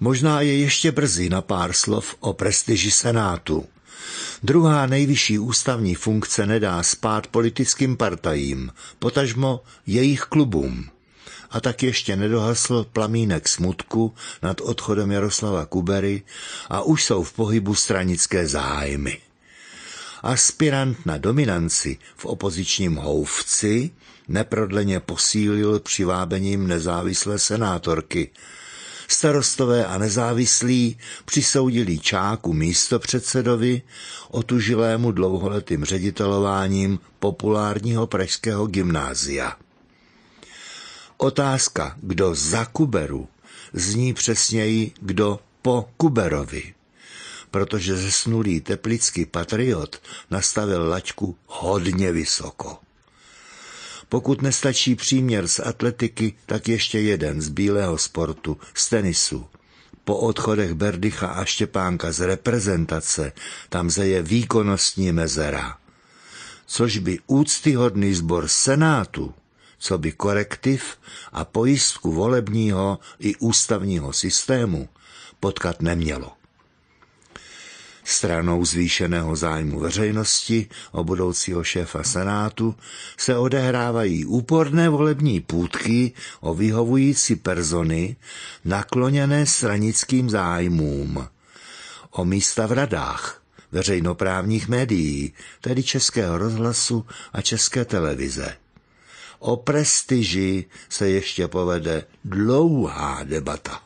Možná je ještě brzy na pár slov o prestiži Senátu. Druhá nejvyšší ústavní funkce nedá spát politickým partajím, potažmo jejich klubům. A tak ještě nedohasl plamínek smutku nad odchodem Jaroslava Kubery a už jsou v pohybu stranické zájmy. Aspirant na dominanci v opozičním houvci neprodleně posílil přivábením nezávislé senátorky, Starostové a nezávislí přisoudili Čáku místopředsedovi, otužilému dlouholetým ředitelováním populárního pražského gymnázia. Otázka, kdo za Kuberu, zní přesněji, kdo po Kuberovi, protože zesnulý teplický patriot nastavil laťku hodně vysoko. Pokud nestačí příměr z atletiky, tak ještě jeden z bílého sportu, z tenisu. Po odchodech Berdycha a Štěpánka z reprezentace tam zeje výkonnostní mezera. Což by úctyhodný sbor Senátu, co by korektiv a pojistku volebního i ústavního systému potkat nemělo stranou zvýšeného zájmu veřejnosti o budoucího šéfa Senátu se odehrávají úporné volební půdky o vyhovující persony nakloněné stranickým zájmům. O místa v radách veřejnoprávních médií, tedy Českého rozhlasu a České televize. O prestiži se ještě povede dlouhá debata.